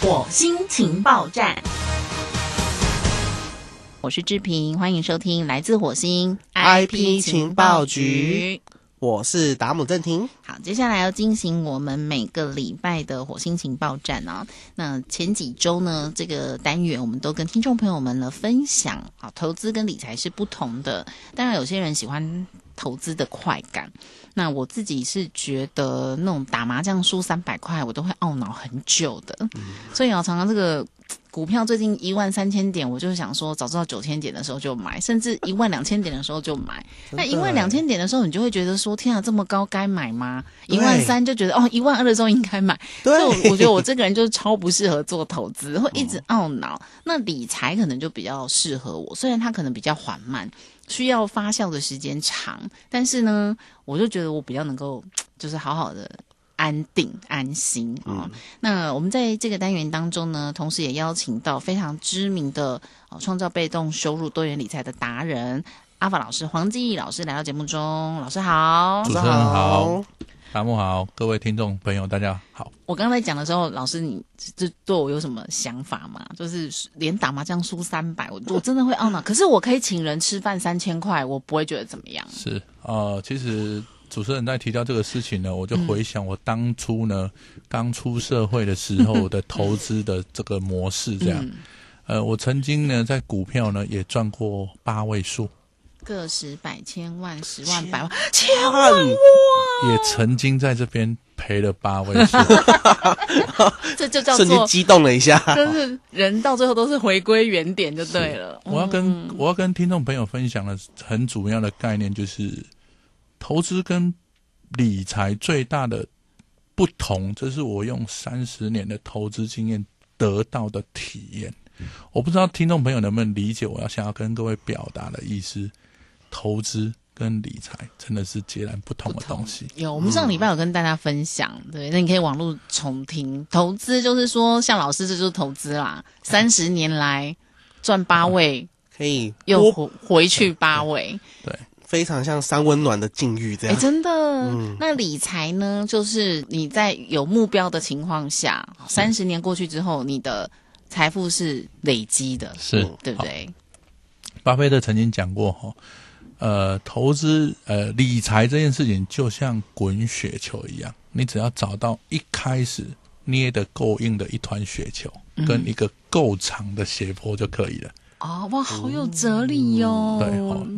火星情报站，我是志平，欢迎收听来自火星 IP 情报局。我是达姆正廷。好，接下来要进行我们每个礼拜的火星情报站啊。那前几周呢，这个单元我们都跟听众朋友们呢分享啊，投资跟理财是不同的。当然，有些人喜欢投资的快感。那我自己是觉得，那种打麻将输三百块，我都会懊恼很久的。所以啊，常常这个。股票最近一万三千点，我就是想说，早知道九千点的时候就买，甚至一万两千点的时候就买。那一万两千点的时候，你就会觉得说，天啊，这么高该买吗？一万三就觉得哦，一万二的时候应该买。对，我觉得我这个人就是超不适合做投资，会一直懊恼。那理财可能就比较适合我，虽然它可能比较缓慢，需要发酵的时间长，但是呢，我就觉得我比较能够，就是好好的。安定安心啊！那我们在这个单元当中呢，同时也邀请到非常知名的哦，创造被动收入多元理财的达人阿法老师黄继义老师来到节目中。老师好，主持人好，达木好，各位听众朋友大家好。我刚才讲的时候，老师你这对我有什么想法吗？就是连打麻将输三百，我我真的会懊恼。可是我可以请人吃饭三千块，我不会觉得怎么样。是呃，其实。主持人在提到这个事情呢，我就回想我当初呢刚出社会的时候的投资的这个模式，这样。呃，我曾经呢在股票呢也赚过八位数，个十百千万十万百万千万哇！也曾经在这边赔了八位数，这就叫做激动了一下。就是人到最后都是回归原点就对了。我要跟我要跟听众朋友分享的很主要的概念就是。投资跟理财最大的不同，这是我用三十年的投资经验得到的体验。我不知道听众朋友能不能理解我要想要跟各位表达的意思。投资跟理财真的是截然不同的东西。有，我们上礼拜有跟大家分享，对，那你可以网络重听。投资就是说，像老师这就是投资啦，三十年来赚八位，可以又回回去八位，对。非常像三温暖的境遇这样，真的。那理财呢？就是你在有目标的情况下，三十年过去之后，你的财富是累积的，是对不对？巴菲特曾经讲过哈，呃，投资呃理财这件事情就像滚雪球一样，你只要找到一开始捏的够硬的一团雪球，跟一个够长的斜坡就可以了。哦，哇，好有哲理哟！对，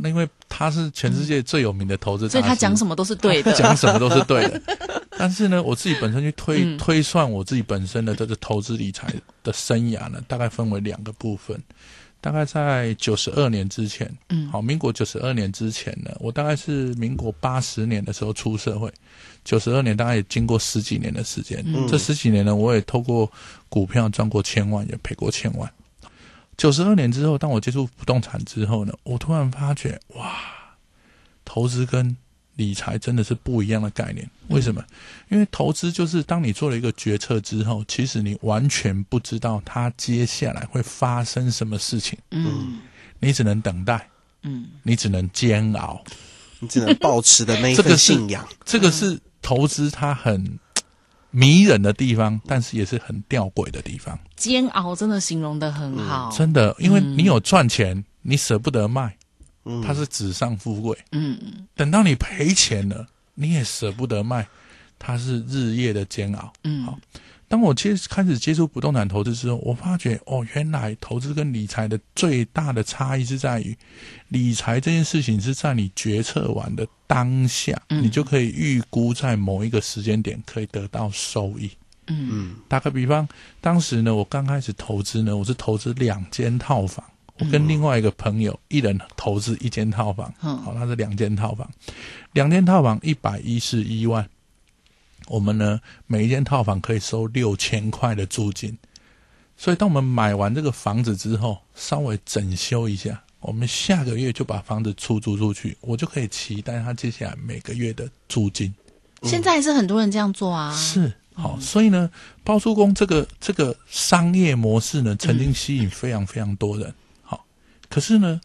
那因为他是全世界最有名的投资，所以他讲什么都是对的，讲什么都是对的。但是呢，我自己本身去推推算我自己本身的这个投资理财的生涯呢，大概分为两个部分。大概在九十二年之前，嗯，好，民国九十二年之前呢，我大概是民国八十年的时候出社会，九十二年大概也经过十几年的时间，这十几年呢，我也透过股票赚过千万，也赔过千万。九十二年之后，当我接触不动产之后呢，我突然发觉，哇，投资跟理财真的是不一样的概念。为什么？因为投资就是当你做了一个决策之后，其实你完全不知道它接下来会发生什么事情。嗯，你只能等待。嗯，你只能煎熬，你只能保持的那一份信仰。这个是投资，它很。迷人的地方，但是也是很吊诡的地方。煎熬真的形容的很好，真的，因为你有赚钱，你舍不得卖，它是纸上富贵。嗯嗯，等到你赔钱了，你也舍不得卖，它是日夜的煎熬。嗯，好。当我接开始接触不动产投资之后，我发觉哦，原来投资跟理财的最大的差异是在于，理财这件事情是在你决策完的当下，你就可以预估在某一个时间点可以得到收益。嗯嗯，打个比方，当时呢，我刚开始投资呢，我是投资两间套房，我跟另外一个朋友一人投资一间套房，好，那是两间套房，两间套房一百一十一万。我们呢，每一间套房可以收六千块的租金，所以当我们买完这个房子之后，稍微整修一下，我们下个月就把房子出租出去，我就可以期待他接下来每个月的租金。现在还是很多人这样做啊，是好，所以呢，包租公这个这个商业模式呢，曾经吸引非常非常多人。好，可是呢，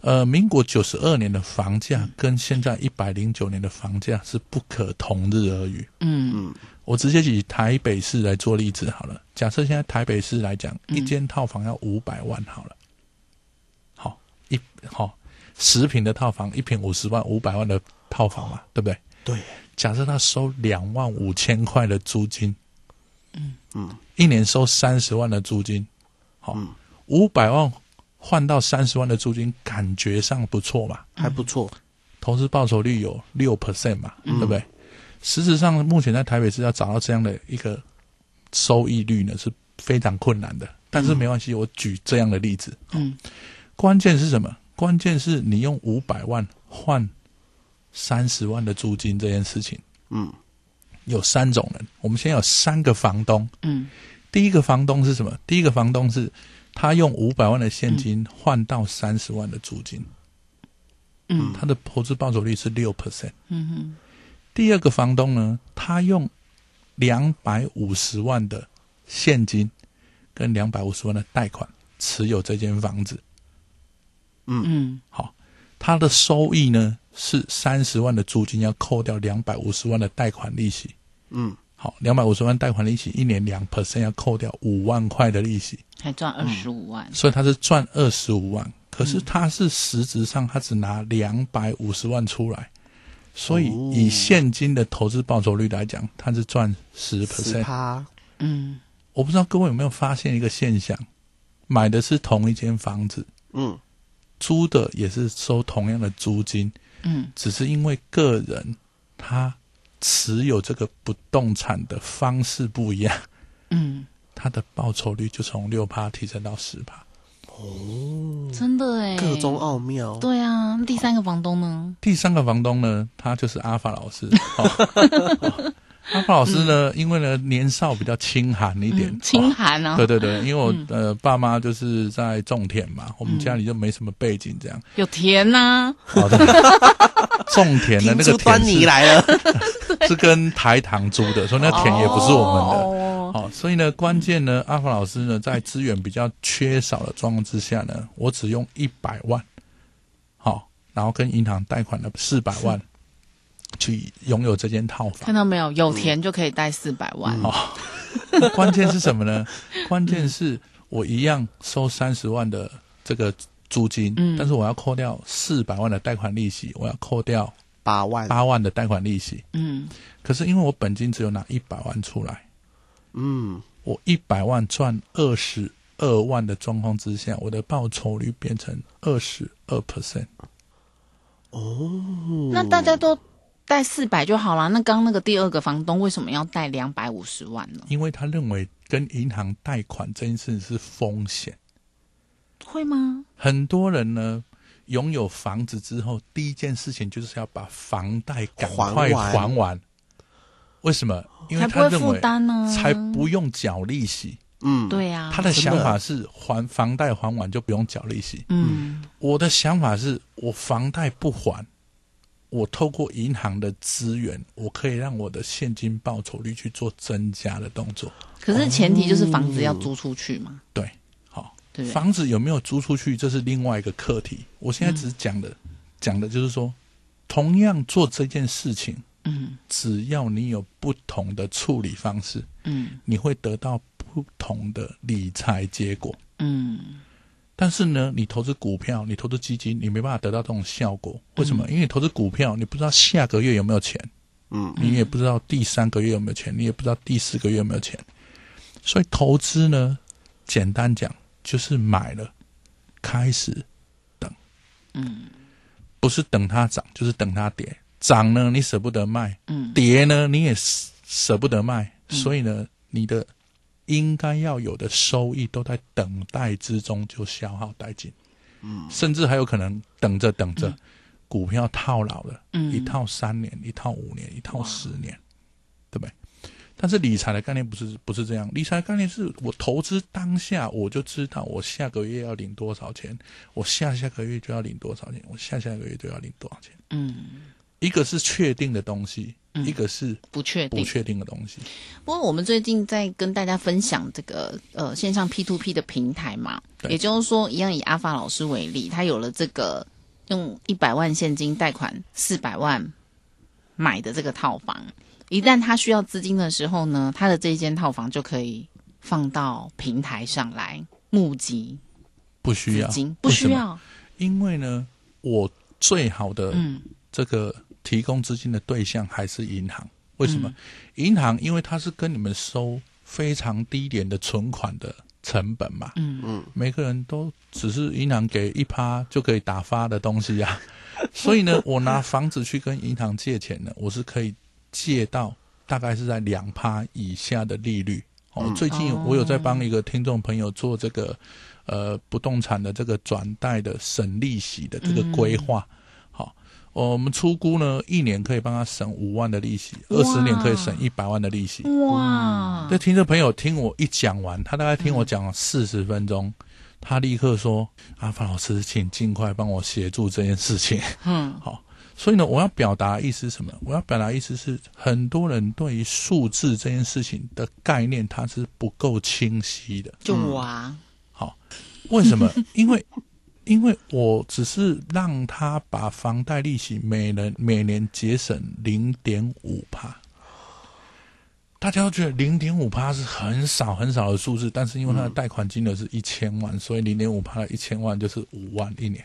呃，民国九十二年的房价跟现在一百零九年的房价是不可同日而语。嗯嗯，我直接以台北市来做例子好了。假设现在台北市来讲，一间套房要五百万好了。好，一好十平的套房，一平五十万，五百万的套房嘛，对不对？对。假设他收两万五千块的租金，嗯嗯，一年收三十万的租金，好，五百万。换到三十万的租金，感觉上不错嘛，还不错，投资报酬率有六 percent 嘛，对不对？实质上，目前在台北市要找到这样的一个收益率呢，是非常困难的。但是没关系，我举这样的例子。嗯，关键是什么？关键是你用五百万换三十万的租金这件事情。嗯，有三种人，我们先有三个房东。嗯，第一个房东是什么？第一个房东是。他用五百万的现金换到三十万的租金，嗯，他的投资报酬率是六。percent。嗯哼。第二个房东呢，他用两百五十万的现金跟两百五十万的贷款持有这间房子，嗯。嗯，好，他的收益呢是三十万的租金要扣掉两百五十万的贷款利息，嗯。好，两百五十万贷款利息，一年两 percent 要扣掉五万块的利息，还赚二十五万，所以他是赚二十五万。可是他是实质上他只拿两百五十万出来，所以以现金的投资报酬率来讲，他是赚十 percent。嗯，我不知道各位有没有发现一个现象，买的是同一间房子，嗯，租的也是收同样的租金，嗯，只是因为个人他。持有这个不动产的方式不一样，嗯，它的报酬率就从六趴提升到十趴。哦，真的哎，各中奥妙。对啊，第三个房东呢？第三个房东呢？他就是阿法老师。阿法老师呢？因为呢年少比较清寒一点，清寒啊。对对对，因为我呃爸妈就是在种田嘛，我们家里就没什么背景，这样有田呐。好的。种田的那个田是来了，是跟台糖租的，所以那田也不是我们的。好，所以呢，关键呢，阿华老师呢，在资源比较缺少的状况之下呢，我只用一百万，好，然后跟银行贷款了四百万，去拥有这间套房。看到没有？有田就可以贷四百万。哦，关键是什么呢？关键是我一样收三十万的这个。租金，但是我要扣掉四百万的贷款利息，我要扣掉八万八万的贷款利息。嗯，可是因为我本金只有拿一百万出来，嗯，我一百万赚二十二万的状况之下，我的报酬率变成二十二 percent。哦，那大家都贷四百就好了。那刚那个第二个房东为什么要贷两百五十万呢？因为他认为跟银行贷款这件事是风险。会吗？很多人呢，拥有房子之后，第一件事情就是要把房贷赶快还完。为什么？因为他认为才不用缴利息。嗯，对呀。他的想法是还房贷还完就不用缴利息。嗯，我的想法是我房贷不还，我透过银行的资源，我可以让我的现金报酬率去做增加的动作。可是前提就是房子要租出去嘛。对。房子有没有租出去，这是另外一个课题。我现在只是讲的，讲的就是说，同样做这件事情，嗯，只要你有不同的处理方式，嗯，你会得到不同的理财结果，嗯。但是呢，你投资股票，你投资基金，你没办法得到这种效果。为什么？因为你投资股票，你不知道下个月有没有钱，嗯，你也不知道第三个月有没有钱，你也不知道第四个月有没有钱。所以投资呢，简单讲。就是买了，开始等，嗯，不是等它涨，就是等它跌。涨呢，你舍不得卖，嗯，跌呢，你也舍不得卖，所以呢，你的应该要有的收益都在等待之中就消耗殆尽，嗯，甚至还有可能等着等着，股票套牢了，嗯，一套三年，一套五年，一套十年，对不对？但是理财的概念不是不是这样，理财概念是我投资当下我就知道我下个月要领多少钱，我下下个月就要领多少钱，我下下个月就要领多少钱。嗯，一个是确定的东西，一个是不确定。不确定的东西。不过我们最近在跟大家分享这个呃线上 P to P 的平台嘛，也就是说，一样以阿发老师为例，他有了这个用一百万现金贷款四百万买的这个套房，一旦他需要资金的时候呢，他的这一间套房就可以放到平台上来募集，不需要金，不需要，因为呢，我最好的嗯这个。提供资金的对象还是银行？为什么？银行因为它是跟你们收非常低廉的存款的成本嘛。嗯嗯，每个人都只是银行给一趴就可以打发的东西啊。所以呢，我拿房子去跟银行借钱呢，我是可以借到大概是在两趴以下的利率。哦，最近我有在帮一个听众朋友做这个呃不动产的这个转贷的省利息的这个规划。好我们出估呢，一年可以帮他省五万的利息，二十年可以省一百万的利息。哇！这听众朋友听我一讲完，他大概听我讲了四十分钟，他立刻说：“阿凡老师，请尽快帮我协助这件事情。”嗯，好。所以呢，我要表达意思什么？我要表达意思是，很多人对于数字这件事情的概念，它是不够清晰的。就我啊，好，为什么？因为。因为我只是让他把房贷利息每人每年节省零点五帕，大家都觉得零点五帕是很少很少的数字，但是因为他的贷款金额是一千万，所以零点五帕的一千万就是五万一年，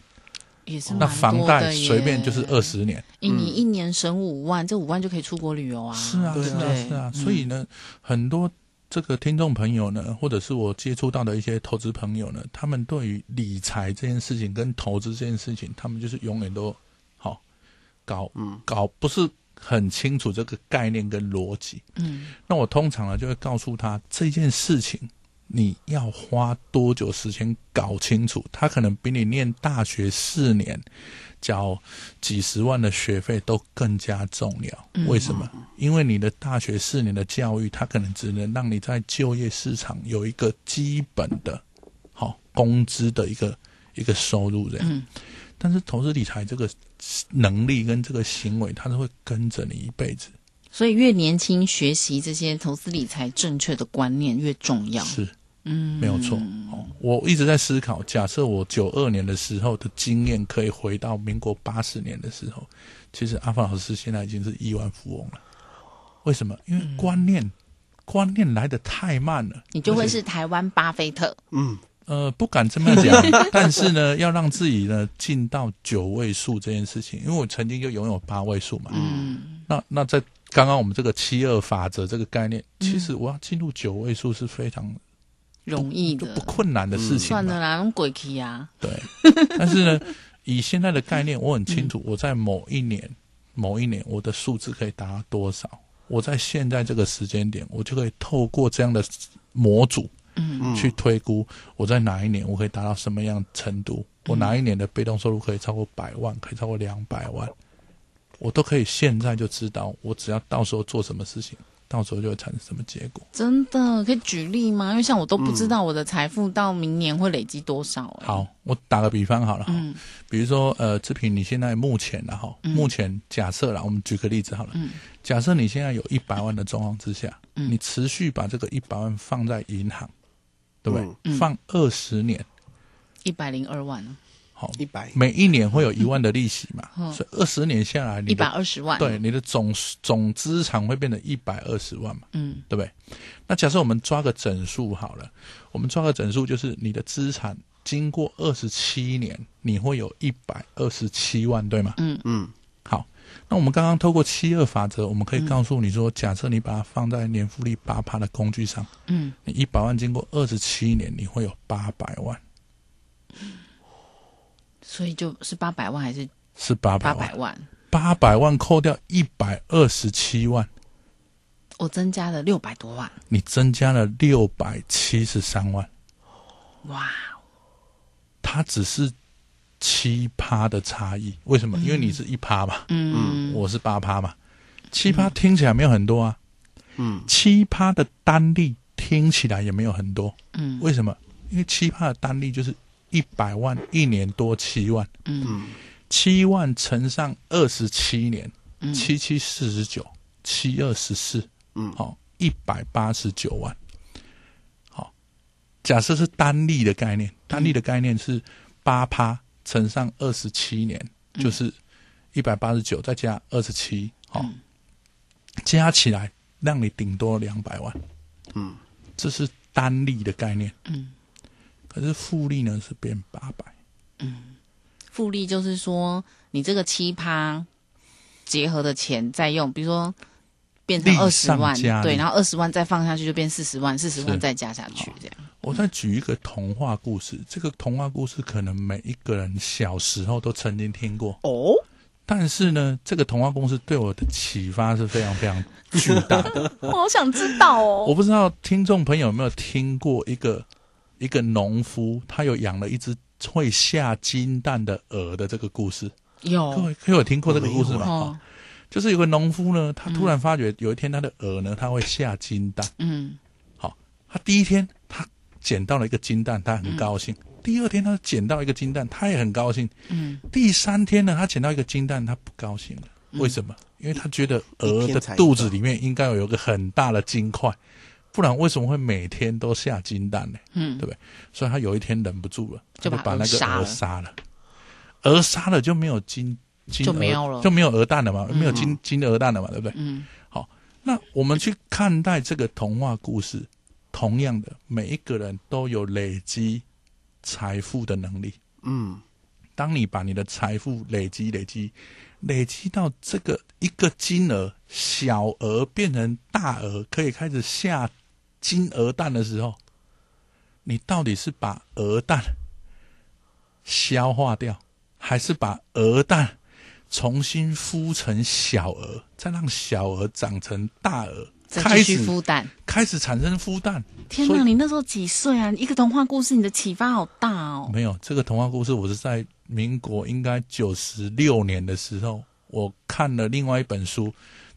也是那房贷随便就是二十年，你一年省五万，这五万就可以出国旅游啊！是啊，是啊，是啊，所以呢，很多。这个听众朋友呢，或者是我接触到的一些投资朋友呢，他们对于理财这件事情跟投资这件事情，他们就是永远都好搞，嗯，搞不是很清楚这个概念跟逻辑。嗯，那我通常呢就会告诉他这件事情。你要花多久时间搞清楚？他可能比你念大学四年，交几十万的学费都更加重要。为什么？因为你的大学四年的教育，他可能只能让你在就业市场有一个基本的，好工资的一个一个收入这样。但是投资理财这个能力跟这个行为，它是会跟着你一辈子。所以越年轻学习这些投资理财正确的观念越重要。是，嗯，没有错。哦，我一直在思考，假设我九二年的时候的经验可以回到民国八十年的时候，其实阿凡老师现在已经是亿万富翁了。为什么？因为观念观念来的太慢了。你就会是台湾巴菲特。嗯，呃，不敢这么讲，但是呢，要让自己呢进到九位数这件事情，因为我曾经就拥有八位数嘛。嗯，那那在。刚刚我们这个七二法则这个概念，其实我要进入九位数是非常容易的，不困难的事情。算了啦，用鬼气啊。对，但是呢，以现在的概念，我很清楚，我在某一年、某一年，我的数字可以达到多少。我在现在这个时间点，我就可以透过这样的模组，嗯，去推估我在哪一年我可以达到什么样程度。我哪一年的被动收入可以超过百万，可以超过两百万。我都可以现在就知道，我只要到时候做什么事情，到时候就会产生什么结果。真的可以举例吗？因为像我都不知道我的财富到明年会累积多少。好，我打个比方好了哈，比如说呃，志平，你现在目前然后目前假设了，我们举个例子好了，嗯。假设你现在有一百万的状况之下，你持续把这个一百万放在银行，对不对？放二十年，一百零二万一百。每一年会有一万的利息嘛，所以二十年下来，一百二十万，对，你的总总资产会变成一百二十万嘛，嗯，对不对？那假设我们抓个整数好了，我们抓个整数就是你的资产经过二十七年，你会有一百二十七万，对吗？嗯。嗯，好，那我们刚刚透过七二法则，我们可以告诉你说，假设你把它放在年复利八趴的工具上，嗯，你一百万经过二十七年，你会有八百万。所以就是八百万还是是八百万？八百万扣掉一百二十七万，我增加了六百多万。你增加了六百七十三万，哇！它只是七趴的差异，为什么？因为你是一趴嘛，嗯，我是八趴嘛，七趴听起来没有很多啊，嗯，七趴的单利听起来也没有很多，嗯，为什么？因为七趴的单利就是。一百万一年多七万，嗯，七万乘上二十七年，七七四十九，七二十四，嗯，好，一百八十九万。好，假设是单利的概念，单利的概念是八趴乘上二十七年，就是一百八十九再加二十七，好，加起来让你顶多两百万。嗯，这是单利的概念。嗯，可是复利呢是变八百。嗯，复利就是说你这个七趴。结合的钱再用，比如说变成二十万，对，然后二十万再放下去就变四十万，四十万再加下去，这样。我再举一个童话故事，这个童话故事可能每一个人小时候都曾经听过哦。但是呢，这个童话故事对我的启发是非常非常巨大的。我好想知道哦。我不知道听众朋友有没有听过一个一个农夫，他有养了一只会下金蛋的鹅的这个故事。有各位，各位有听过这个故事吗？就是有个农夫呢，他突然发觉有一天他的鹅呢，他会下金蛋。嗯，好，他第一天他捡到了一个金蛋，他很高兴；第二天他捡到一个金蛋，他也很高兴。嗯，第三天呢，他捡到一个金蛋，他不高兴了。为什么？因为他觉得鹅的肚子里面应该有有个很大的金块，不然为什么会每天都下金蛋呢？嗯，对不对？所以他有一天忍不住了，就把那个鹅杀了。鹅杀了就没有金金就没有了，就没有鹅蛋了嘛，没有金金鹅蛋了嘛，对不对？嗯。好，那我们去看待这个童话故事，同样的，每一个人都有累积财富的能力。嗯。当你把你的财富累积、累积、累积到这个一个金额，小额变成大额，可以开始下金鹅蛋的时候，你到底是把鹅蛋消化掉？还是把鹅蛋重新孵成小鹅，再让小鹅长成大鹅，开始孵蛋，开始产生孵蛋。天哪，你那时候几岁啊？一个童话故事，你的启发好大哦。没有这个童话故事，我是在民国应该九十六年的时候，我看了另外一本书，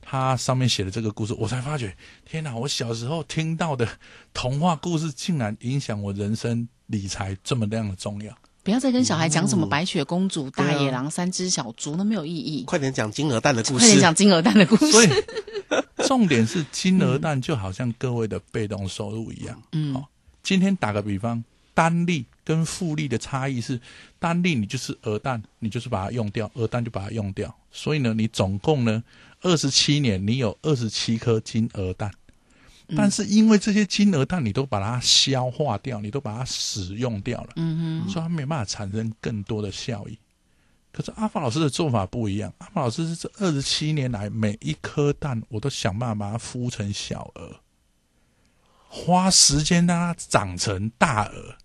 它上面写的这个故事，我才发觉，天哪！我小时候听到的童话故事，竟然影响我人生理财这么样的重要。不要再跟小孩讲什么白雪公主、大野狼、三只小猪，那没有意义。快点讲金鹅蛋的故事。快点讲金鹅蛋的故事。所以重点是金鹅蛋就好像各位的被动收入一样。嗯，好，今天打个比方，单利跟复利的差异是，单利你就是鹅蛋，你就是把它用掉，鹅蛋就把它用掉。所以呢，你总共呢二十七年，你有二十七颗金鹅蛋。但是因为这些金鹅蛋你都把它消化掉，你都把它使用掉了，嗯哼，所以它没办法产生更多的效益。可是阿发老师的做法不一样，阿发老师是这二十七年来每一颗蛋我都想办法把它孵成小鹅，花时间让它长成大鹅，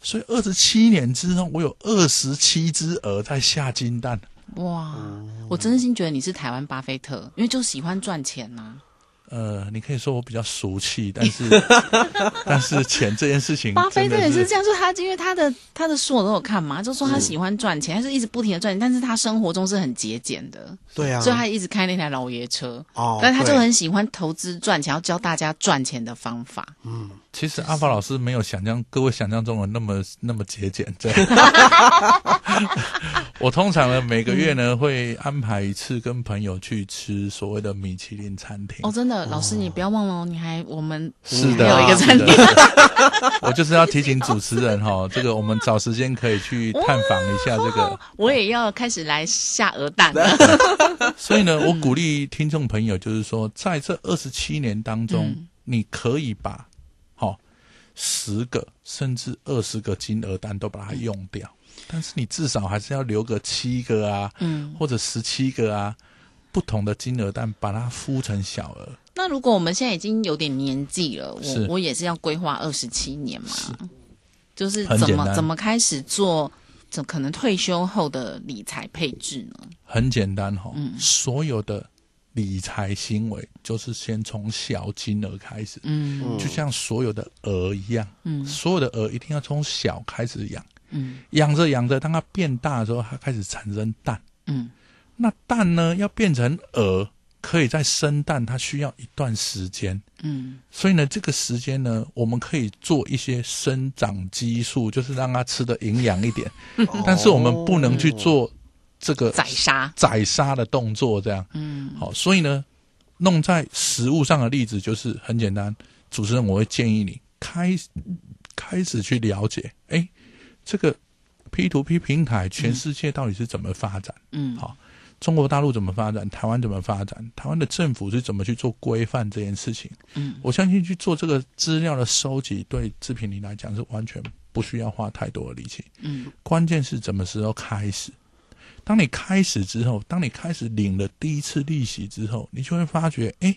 所以二十七年之后我有二十七只鹅在下金蛋。哇，我真心觉得你是台湾巴菲特，因为就喜欢赚钱呐。呃，你可以说我比较俗气，但是 但是钱这件事情，巴菲特也是这样，就他因为他的他的书我都有看嘛，就说他喜欢赚钱，他是一直不停的赚钱，但是他生活中是很节俭的，对啊，所以他一直开那台老爷车，哦，但他就很喜欢投资赚钱，要教大家赚钱的方法，嗯。其实阿发老师没有想象各位想象中的那么 那么节俭，这样。我通常呢每个月呢会安排一次跟朋友去吃所谓的米其林餐厅。哦，真的，老师你不要忘了，你还我们是的有一个餐厅。我就是要提醒主持人哈，这个我们找时间可以去探访一下这个。我也要开始来下鹅蛋了。所以呢，我鼓励听众朋友，就是说在这二十七年当中，你可以把。十个甚至二十个金额单都把它用掉，但是你至少还是要留个七个啊，嗯，或者十七个啊，不同的金额单把它孵成小额。那如果我们现在已经有点年纪了，我我也是要规划二十七年嘛，就是怎么怎么开始做，怎可能退休后的理财配置呢？很简单哈，嗯，所有的。理财行为就是先从小金额开始，嗯，就像所有的鹅一样，嗯，所有的鹅一定要从小开始养，嗯，养着养着，当它变大的时候，它开始产生蛋，嗯，那蛋呢要变成鹅，可以在生蛋，它需要一段时间，嗯，所以呢，这个时间呢，我们可以做一些生长激素，就是让它吃的营养一点，但是我们不能去做。这个宰杀宰杀的动作，这样，嗯，好，所以呢，弄在实物上的例子就是很简单。主持人，我会建议你开开始去了解，哎，这个 P to P 平台全世界到底是怎么发展？嗯，好，中国大陆怎么发展？台湾怎么发展？台湾的政府是怎么去做规范这件事情？嗯，我相信去做这个资料的收集，对志平你来讲是完全不需要花太多的力气。嗯，关键是什么时候开始？当你开始之后，当你开始领了第一次利息之后，你就会发觉，哎，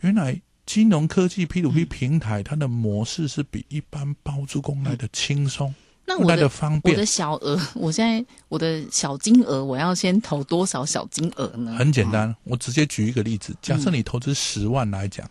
原来金融科技 P to P 平台它的模式是比一般包租公来的轻松，那我的方便。我的小额，我现在我的小金额，我要先投多少小金额呢？很简单，我直接举一个例子，假设你投资十万来讲，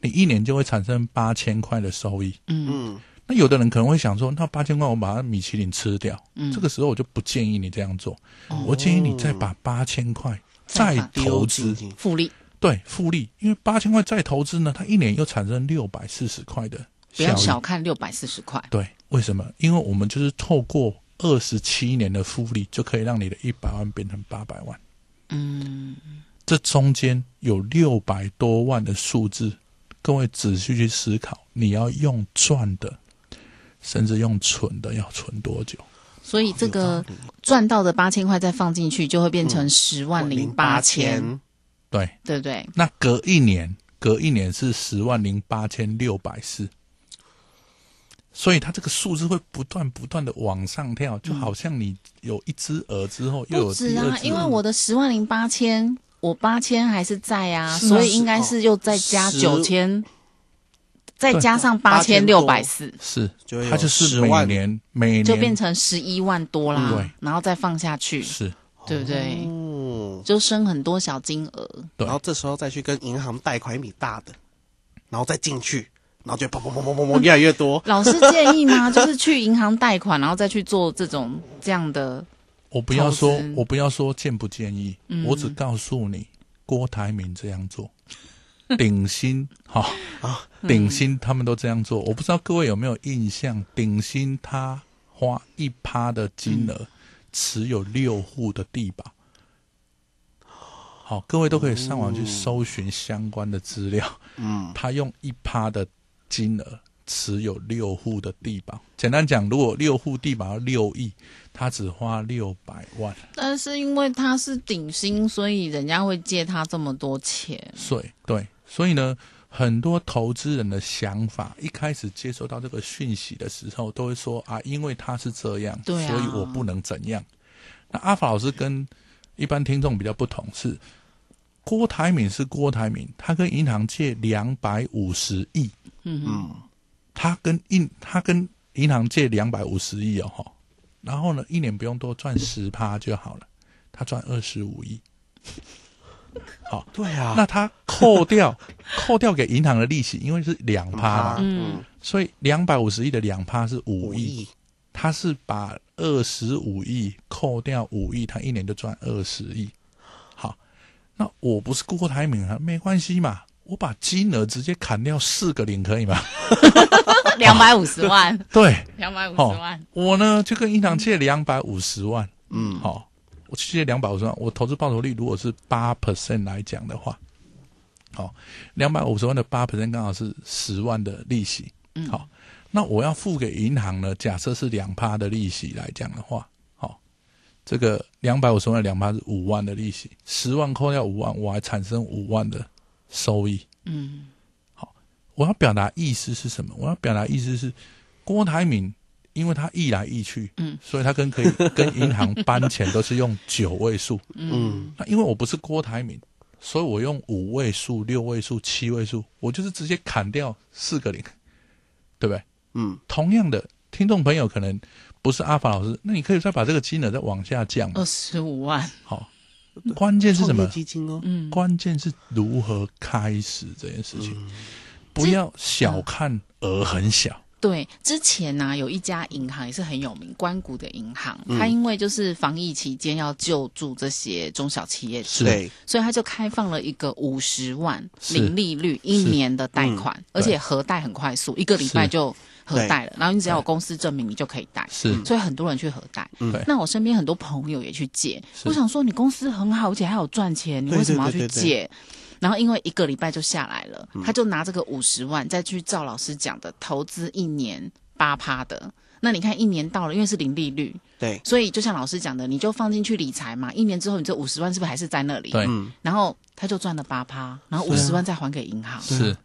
你一年就会产生八千块的收益。嗯。那有的人可能会想说，那八千块我把米其林吃掉，嗯这个时候我就不建议你这样做。我建议你再把八千块再投资复利，对复利，因为八千块再投资呢，它一年又产生六百四十块的。不要小看六百四十块。对，为什么？因为我们就是透过二十七年的复利，就可以让你的一百万变成八百万。嗯，这中间有六百多万的数字，各位仔细去思考，你要用赚的。甚至用存的要存多久？所以这个赚到的八千块再放进去，就会变成十万零八千。对对对。那隔一年，隔一年是十万零八千六百四。所以它这个数字会不断不断的往上跳，就好像你有一只鹅之后又有第二只。因为我的十万零八千，我八千还是在啊，所以应该是又再加九千。再加上八千六百四，是，它就是每年每年。就变成十一万多啦，对，然后再放下去，是，对不对？嗯，就生很多小金额，然后这时候再去跟银行贷款一笔大的，然后再进去，然后就砰砰砰砰砰砰越来越多。老师建议吗？就是去银行贷款，然后再去做这种这样的。我不要说，我不要说建不建议，我只告诉你，郭台铭这样做。鼎新，哈啊，鼎新他们都这样做，我不知道各位有没有印象？鼎新他花一趴的金额持有六户的地保，好，各位都可以上网去搜寻相关的资料。嗯，他用一趴的金额持有六户的地保，简单讲，如果六户地保要六亿。他只花六百万，但是因为他是顶薪，所以人家会借他这么多钱。所以，对，所以呢，很多投资人的想法，一开始接收到这个讯息的时候，都会说啊，因为他是这样，所以我不能怎样。那阿法老师跟一般听众比较不同，是郭台铭是郭台铭，他跟银行借两百五十亿，嗯嗯，他跟银他跟银行借两百五十亿哦，哈。然后呢，一年不用多赚十趴就好了，他赚二十五亿。好，对啊，那他扣掉 扣掉给银行的利息，因为是两趴嘛，嗯，所以两百五十亿的两趴是五亿，他是把二十五亿扣掉五亿，他一年就赚二十亿。好，那我不是郭台名啊，没关系嘛。我把金额直接砍掉四个零，可以吗？两百五十万。对，两百五十万。我呢就跟银行借两百五十万。嗯，好，我借两百五十万。我投资报酬率如果是八 percent 来讲的话，好，两百五十万的八 percent 刚好是十万的利息。嗯，好，那我要付给银行呢？假设是两趴的利息来讲的话，好，这个两百五十万两趴是五万的利息，十万扣掉五万，我还产生五万的。收益，嗯，好，我要表达意思是什么？我要表达意思是，郭台铭，因为他易来易去，嗯，所以他跟可以 跟银行搬钱都是用九位数，嗯，那因为我不是郭台铭，所以我用五位数、六位数、七位数，我就是直接砍掉四个零，对不对？嗯，同样的，听众朋友可能不是阿法老师，那你可以再把这个金额再往下降，二十五万，好。关键是什么？基金哦，嗯，关键是如何开始这件事情。不要小看额很小，对，之前呢有一家银行也是很有名，关谷的银行，它因为就是防疫期间要救助这些中小企业是。对，所以它就开放了一个五十万零利率一年的贷款，而且核贷很快速，一个礼拜就核贷了。然后你只要有公司证明，你就可以贷。是。所以很多人去核贷。对。那我身边很多朋友也去借。我想说，你公司很好，而且还有赚钱，你对为什么要去对对对对。借？然后因为一个礼拜就下来了，嗯他就拿这个五十万再去照老师讲的投资一年八趴的。那你看一年到了，因为是零利率，对，所以就像老师讲的，你就放进去理财嘛。一年之后，你这五十万是不是还是在那里？对，嗯，然后他就赚了八趴，然后五十万再还给银行，是。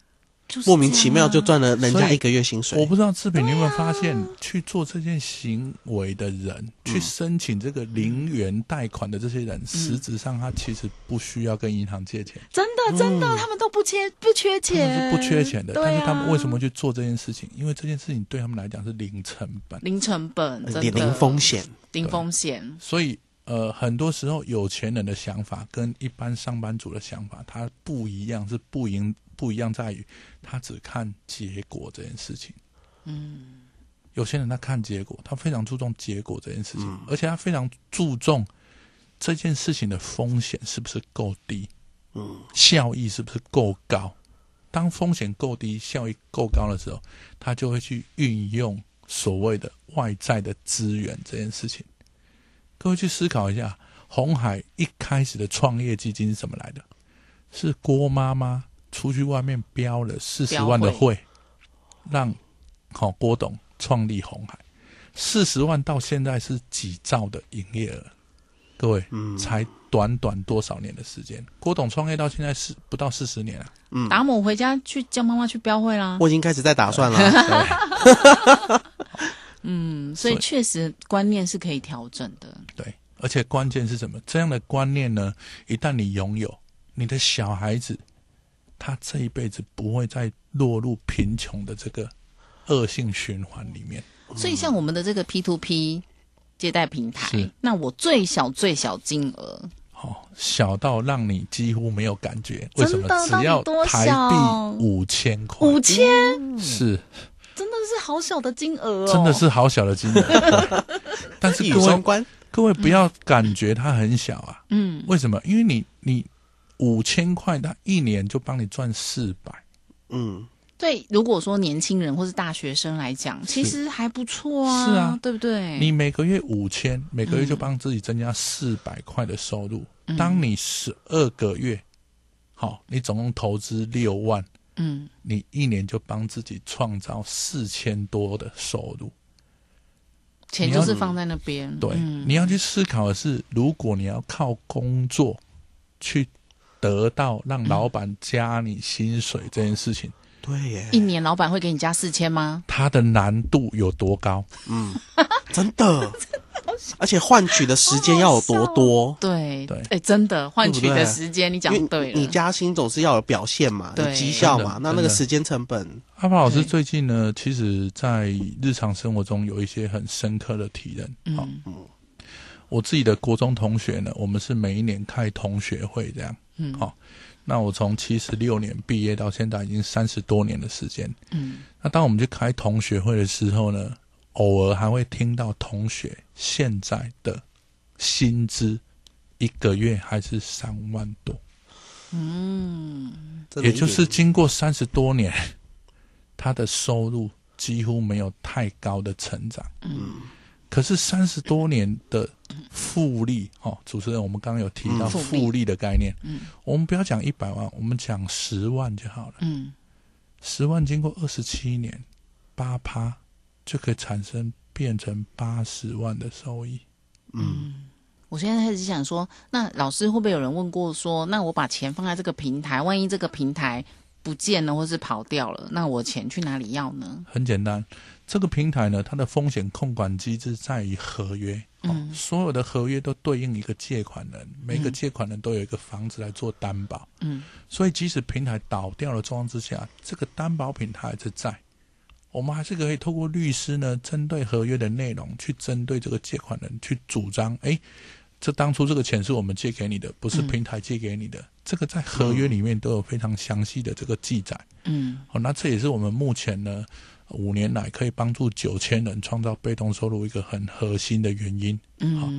就是莫名其妙就赚了人家一个月薪水。我。不知道志平，你有没有发现，去做这件行为的人，去申请这个零元贷款的这些人，实质上他其实不需要跟银行借钱，真的真的，他们都不缺不缺他们钱，是不缺钱的。啊。但是他们为什么去做这件事情？因为这件事情对他们来讲是零成本，零成本，零零风险，零风险，所以呃，很多时候有钱人的想法跟一般上班族的想法，他不一样，是不一不一样在于他只看结果这件事情。嗯，有些人他看结果，他非常注重结果这件事情，而且他非常注重这件事情的风险是不是够低，嗯，效益是不是够高。当风险够低、效益够高的时候，他就会去运用所谓的外在的资源这件事情。各位去思考一下，红海一开始的创业基金是怎么来的？是郭妈妈出去外面标了四十万的标会，让好、郭董创立红海，四十万到现在是几兆的营业额。各位，嗯才短短多少年的时间？郭董创业到现在是不到四十年啊！达姆回家去叫妈妈去标会啦。我已经开始在打算了。嗯，所以确实观念是可以调整的。对，而且关键是什么？这样的观念呢，一旦你拥有，你的小孩子，他这一辈子不会再落入贫穷的这个恶性循环里面。所以像我们的这个 P to P 借贷平台，那我最小最小金额哦，小到让你几乎没有感觉。为什么？只要多台小币五千块，五千，是是好小的金额哦，真的是好小的金额。但是各位，各位不要感觉它很小啊。嗯，为什么？因为你你五千块，它一年就帮你赚四百。嗯，对。如果说年轻人或是大学生来讲，其实还不错啊，是啊对不对？你每个月五千，每个月嗯就帮自己增加四百块的收入。当你十二个月，好，你总共投资六万，嗯，你一年就帮自己创造四千多的收入。钱就是放在那边，对，嗯你要去思考的是，如果你要靠工作去得到让老板加你薪水这件事情，对耶，一年老板会给你加四千吗？它的难度有多高？嗯真的，而且换取的时间要有多多？对对。哎，真的换取的时间，你讲对了，你加薪总是要有表现嘛，对。有绩效嘛，那那个时间成本，阿宝老师最近呢，其实在日常生活中有一些很深刻的体认。嗯、嗯我自己的国中同学呢，我们是每一年开同学会这样。嗯。好、那我从七十六年毕业到现在已经三十多年的时间。嗯。那当我们去开同学会的时候呢，偶尔还会听到同学现在的薪资一个月还是三万多，嗯，也就是经过三十多年，他的收入几乎没有太高的成长。嗯，可是三十多年的复利，哦，主持人，我们刚刚有提到嗯。复利。复利的概念，嗯，我们不要讲一百万，我们讲十万就好了。嗯。十万经过二十七年，八趴就可以产生变成八十万的收益。嗯，我现在开始想说，那老师会不会有人问过说，那我把钱放在这个平台，万一这个平台不见了或是跑掉了，那我钱去哪里要呢？很简单，这个平台呢，它的风险控管机制在于合约。哦嗯所有的合约都对应一个借款人，每个嗯借款人都有一个房子来做担保。嗯所以，即使平台倒掉的状况之下，这个担保品它还是在。我们还是可以透过律师呢，针对合约的内容，去针对这个借款人去主张，哎，这当初这个钱是我们借给你的，不是嗯平台借给你的。这个在合约里面都有非常详细的这个记载。嗯哦，那这也是我们目前呢，五年来可以帮助九千人创造被动收入一个很核心的原因。嗯，好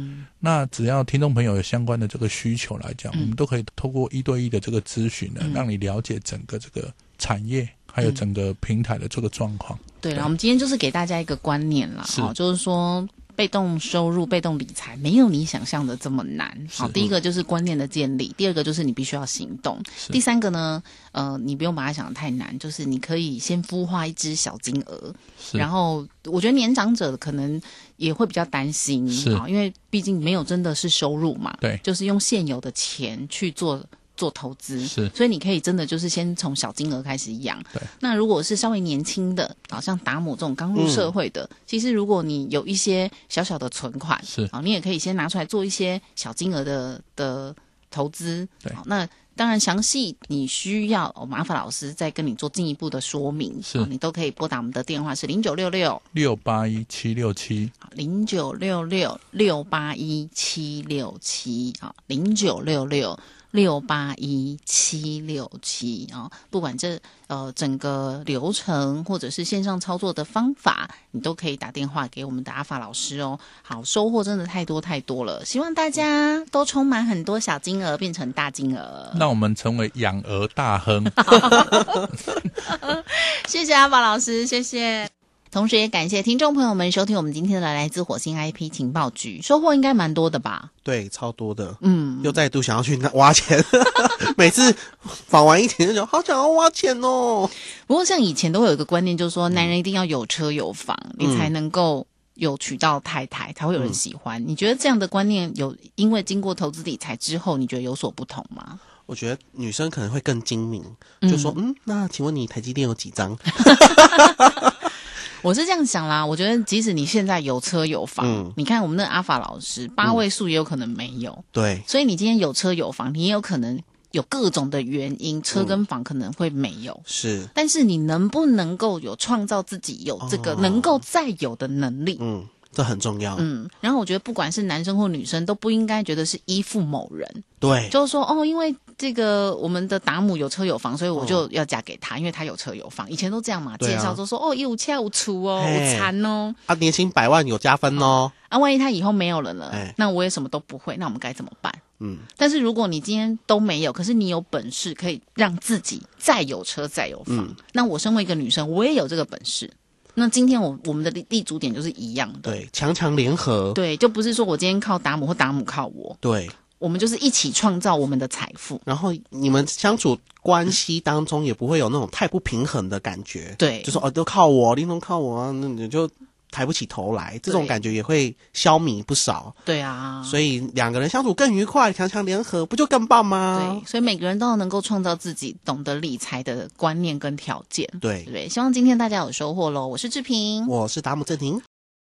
那只要听众朋友有相关的这个需求来讲，我们都可以透过一对一的这个咨询呢，让你了解整个这个产业还有整个平台的这个状况。对了，我们今天就是给大家一个观念啦，哈，就是说。被动收入、被动理财没有你想象的这么难。好，第一个就是观念的建立，第二个就是你必须要行动，第三个呢，呃，你不用把它想的太难，就是你可以先孵化一只小金额，然后我觉得年长者可能也会比较担心，啊，因为毕竟没有真的是收入嘛，对，就是用现有的钱去做。做投资。是，所以你可以真的就是先从小金额开始养。对，那如果是稍微年轻的，好像达姆这种刚入社会的，其实如果你有一些小小的存款，是。啊，你也可以先拿出来做一些小金额的的投资。对，那当然详细你需要麻烦老师再跟你做进一步的说明，是。你都可以拨打我们的电话是零九六六。六八一七六七，零九六六六八一七六七，好，零九六六。六八一七六七啊，不管这呃整个流程或者是线上操作的方法，你都可以打电话给我们的阿法老师哦。好，收获真的太多太多了，希望大家都充满很多小金额变成大金额，让我们成为养儿大亨。谢谢阿法老师，谢谢。同时也感谢听众朋友们收听我们今天的来自火星 IP 情报局，收获应该蛮多的吧？对，超多的。嗯，又再度想要去挖钱，每次访完一天就讲好想要挖钱哦。不过像以前都会有一个观念，就是说男人一定要有车有房，你才能够有娶到太太，才会有人喜欢。你觉得这样的观念有因为经过投资理财之后，你觉得有所不同吗？我觉得女生可能会更精明，就说嗯，那请问你台积电有几张？我是这样想啦，我觉得即使你现在有车有房，你看我们那阿法老师八位数也有可能没有，对，所以你今天有车有房，你也有可能有各种的原因，车跟房可能会没有，是，但是你能不能够有创造自己有这个能够再有的能力？嗯。这很重要。嗯，然后我觉得不管是男生或女生，都不应该觉得是依附某人。对，就是说，哦，因为这个我们的达姆有车有房，所以我就要嫁给他，因为他有车有房。以前都这样嘛，介绍都说，哦，有车有厨哦，有残哦，啊，年薪百万有加分哦。啊，万一他以后没有了呢？那我也什么都不会，那我们该怎么办？嗯，但是如果你今天都没有，可是你有本事可以让自己再有车再有房，那我身为一个女生，我也有这个本事。那今天我我们的立立足点就是一样的，对，强强联合，对，就不是说我今天靠达姆或达姆靠我，对，我们就是一起创造我们的财富，然后你们相处关系当中也不会有那种太不平衡的感觉，对，就是哦都靠我，林东靠我，那你就。抬不起头来，这种感觉也会消弭不少。对啊，所以两个人相处更愉快，强强联合，不就更棒吗？对，所以每个人都要能够创造自己懂得理财的观念跟条件。对对，希望今天大家有收获喽！我是志平，我是达姆正廷。